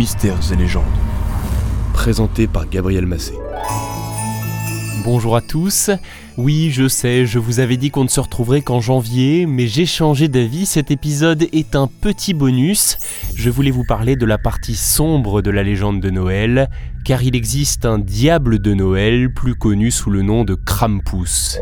Mystères et légendes. Présenté par Gabriel Massé. Bonjour à tous. Oui, je sais, je vous avais dit qu'on ne se retrouverait qu'en janvier, mais j'ai changé d'avis, cet épisode est un petit bonus. Je voulais vous parler de la partie sombre de la légende de Noël, car il existe un diable de Noël, plus connu sous le nom de Krampus.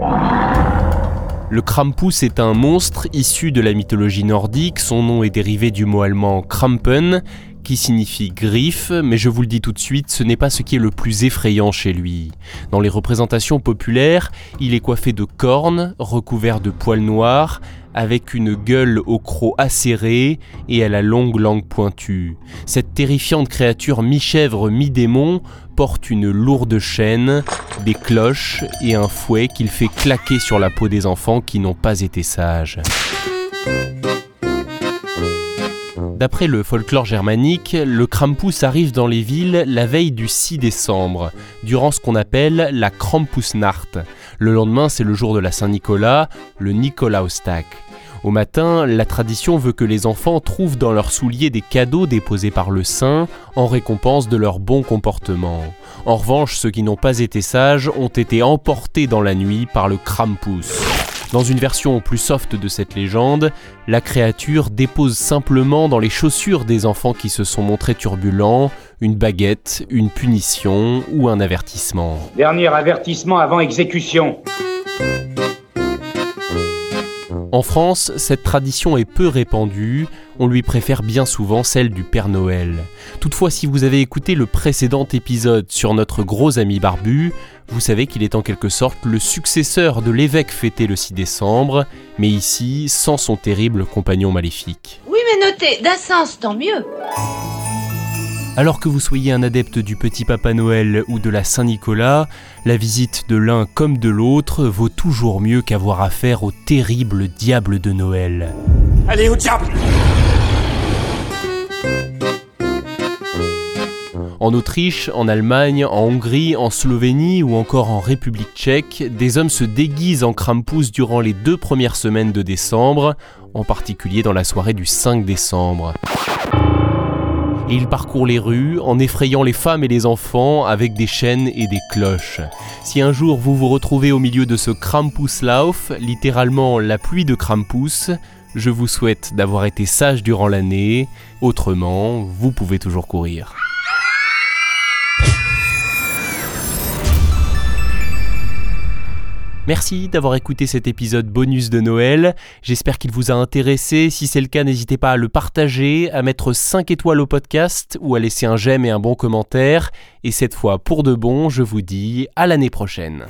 Le Krampus est un monstre issu de la mythologie nordique, son nom est dérivé du mot allemand Krampen, qui signifie griffe, mais je vous le dis tout de suite, ce n'est pas ce qui est le plus effrayant chez lui. Dans les représentations populaires, il est coiffé de cornes, recouvert de poils noirs, avec une gueule au croc acéré et à la longue langue pointue. Cette terrifiante créature mi-chèvre, mi-démon porte une lourde chaîne, des cloches et un fouet qu'il fait claquer sur la peau des enfants qui n'ont pas été sages. D'après le folklore germanique, le Krampus arrive dans les villes la veille du 6 décembre, durant ce qu'on appelle la Krampusnacht. Le lendemain, c'est le jour de la Saint-Nicolas, le Nikolaustag. Au matin, la tradition veut que les enfants trouvent dans leurs souliers des cadeaux déposés par le saint en récompense de leur bon comportement. En revanche, ceux qui n'ont pas été sages ont été emportés dans la nuit par le Krampus. Dans une version plus soft de cette légende, la créature dépose simplement dans les chaussures des enfants qui se sont montrés turbulents une baguette, une punition ou un avertissement. Dernier avertissement avant exécution. En France, cette tradition est peu répandue, on lui préfère bien souvent celle du Père Noël. Toutefois, si vous avez écouté le précédent épisode sur notre gros ami barbu, vous savez qu'il est en quelque sorte le successeur de l'évêque fêté le 6 décembre, mais ici sans son terrible compagnon maléfique. Oui, mais notez, d'un tant mieux. Alors que vous soyez un adepte du petit Papa Noël ou de la Saint-Nicolas, la visite de l'un comme de l'autre vaut toujours mieux qu'avoir affaire au terrible diable de Noël. Allez au diable En Autriche, en Allemagne, en Hongrie, en Slovénie ou encore en République tchèque, des hommes se déguisent en Krampus durant les deux premières semaines de décembre, en particulier dans la soirée du 5 décembre et il parcourt les rues en effrayant les femmes et les enfants avec des chaînes et des cloches. Si un jour vous vous retrouvez au milieu de ce Krampuslauf, littéralement la pluie de Krampus, je vous souhaite d'avoir été sage durant l'année, autrement, vous pouvez toujours courir. Merci d'avoir écouté cet épisode bonus de Noël. J'espère qu'il vous a intéressé. Si c'est le cas, n'hésitez pas à le partager, à mettre 5 étoiles au podcast ou à laisser un j'aime et un bon commentaire. Et cette fois, pour de bon, je vous dis à l'année prochaine.